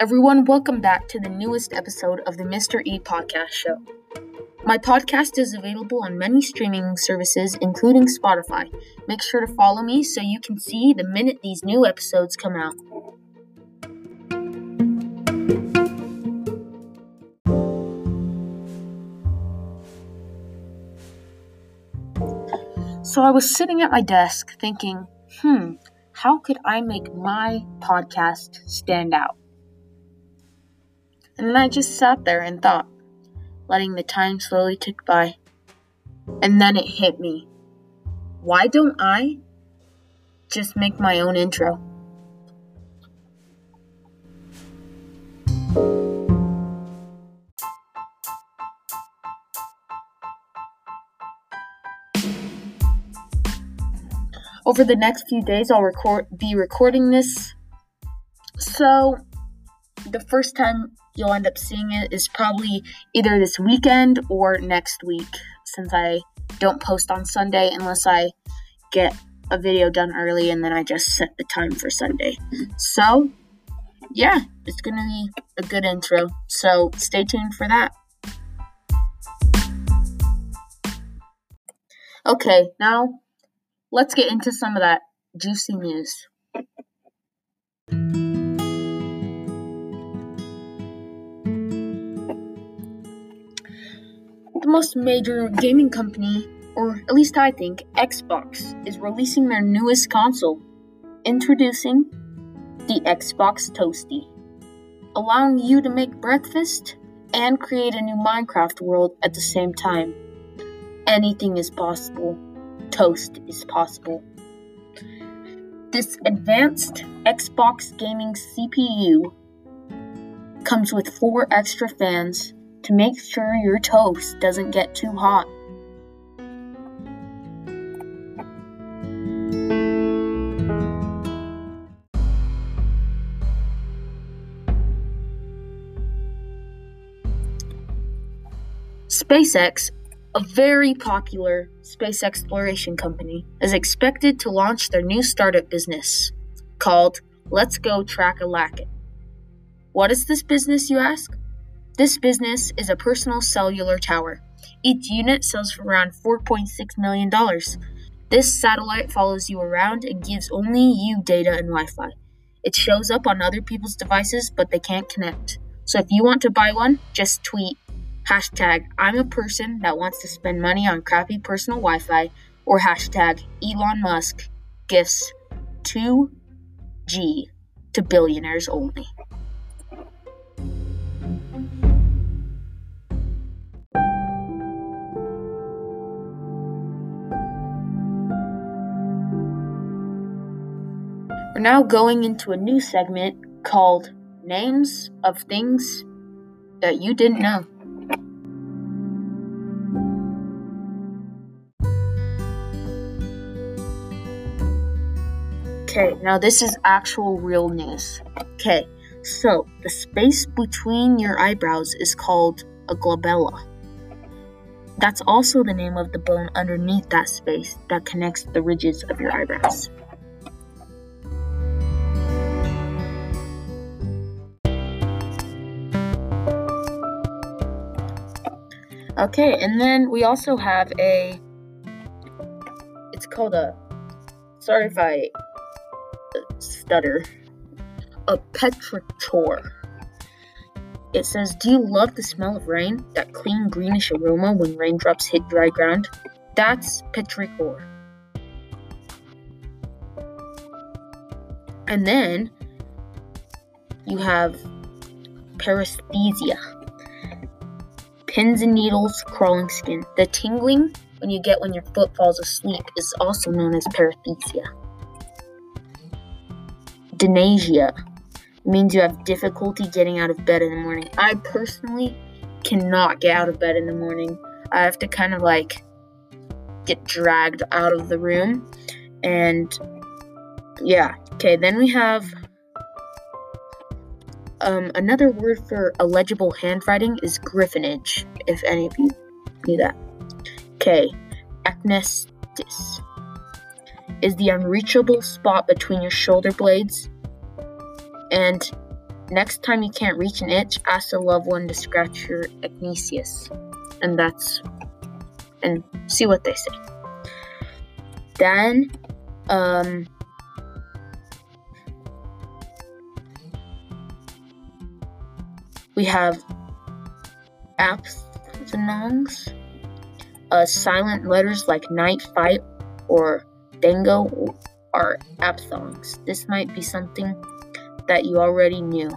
everyone, welcome back to the newest episode of the Mr. E Podcast Show. My podcast is available on many streaming services, including Spotify. Make sure to follow me so you can see the minute these new episodes come out. So I was sitting at my desk thinking, hmm, how could I make my podcast stand out? And then I just sat there and thought, letting the time slowly tick by. And then it hit me. Why don't I just make my own intro? Over the next few days, I'll record be recording this. So, the first time you'll end up seeing it is probably either this weekend or next week, since I don't post on Sunday unless I get a video done early and then I just set the time for Sunday. So, yeah, it's gonna be a good intro. So, stay tuned for that. Okay, now let's get into some of that juicy news. The most major gaming company, or at least I think, Xbox, is releasing their newest console. Introducing the Xbox Toasty, allowing you to make breakfast and create a new Minecraft world at the same time. Anything is possible toast is possible. This advanced Xbox gaming CPU comes with four extra fans to make sure your toast doesn't get too hot. SpaceX a very popular space exploration company, is expected to launch their new startup business called Let's Go Track a Lacket. What is this business, you ask? This business is a personal cellular tower. Each unit sells for around $4.6 million. This satellite follows you around and gives only you data and Wi Fi. It shows up on other people's devices, but they can't connect. So if you want to buy one, just tweet Hashtag I'm a person that wants to spend money on crappy personal Wi Fi, or hashtag Elon Musk gifts 2G to billionaires only. We're now going into a new segment called Names of Things That You Didn't Know. Okay, now this is actual real news. Okay, so the space between your eyebrows is called a glabella. That's also the name of the bone underneath that space that connects the ridges of your eyebrows. Okay, and then we also have a. It's called a. Sorry if I stutter. A petrichor. It says, Do you love the smell of rain? That clean greenish aroma when raindrops hit dry ground? That's petrichor. And then you have paresthesia. Pins and needles, crawling skin. The tingling when you get when your foot falls asleep is also known as paresthesia. Dysania means you have difficulty getting out of bed in the morning. I personally cannot get out of bed in the morning. I have to kind of like get dragged out of the room. And yeah, okay, then we have um, another word for illegible handwriting is griffonage, if any of you knew that. Okay, acnestis is the unreachable spot between your shoulder blades and Next time you can't reach an itch, ask a loved one to scratch your acnestis. And that's, and see what they say. Then, um, we have aphthongs, uh, silent letters like night, fight, or dango are aphthongs. This might be something that you already knew.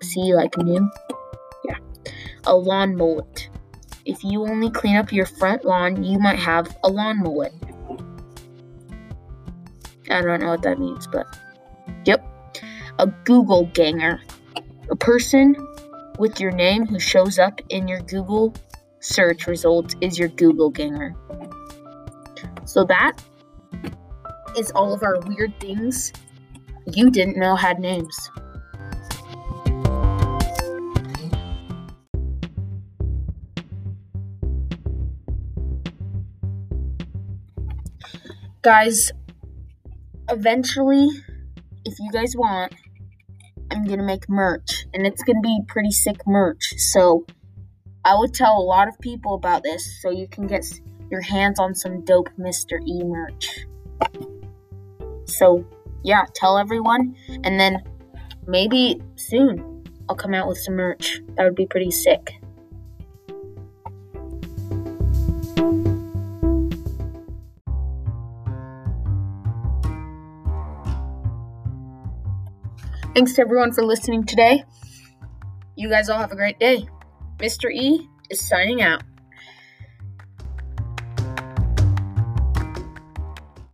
See, like new? Yeah. A lawn mullet. If you only clean up your front lawn, you might have a lawn mullet. I don't know what that means, but yep. A Google ganger. A person with your name who shows up in your Google search results is your Google ganger. So that is all of our weird things you didn't know had names. Guys, eventually, if you guys want, I'm gonna make merch, and it's gonna be pretty sick merch. So, I would tell a lot of people about this so you can get your hands on some dope Mr. E merch. So, yeah, tell everyone, and then maybe soon I'll come out with some merch. That would be pretty sick. Thanks to everyone for listening today. You guys all have a great day. Mr. E is signing out.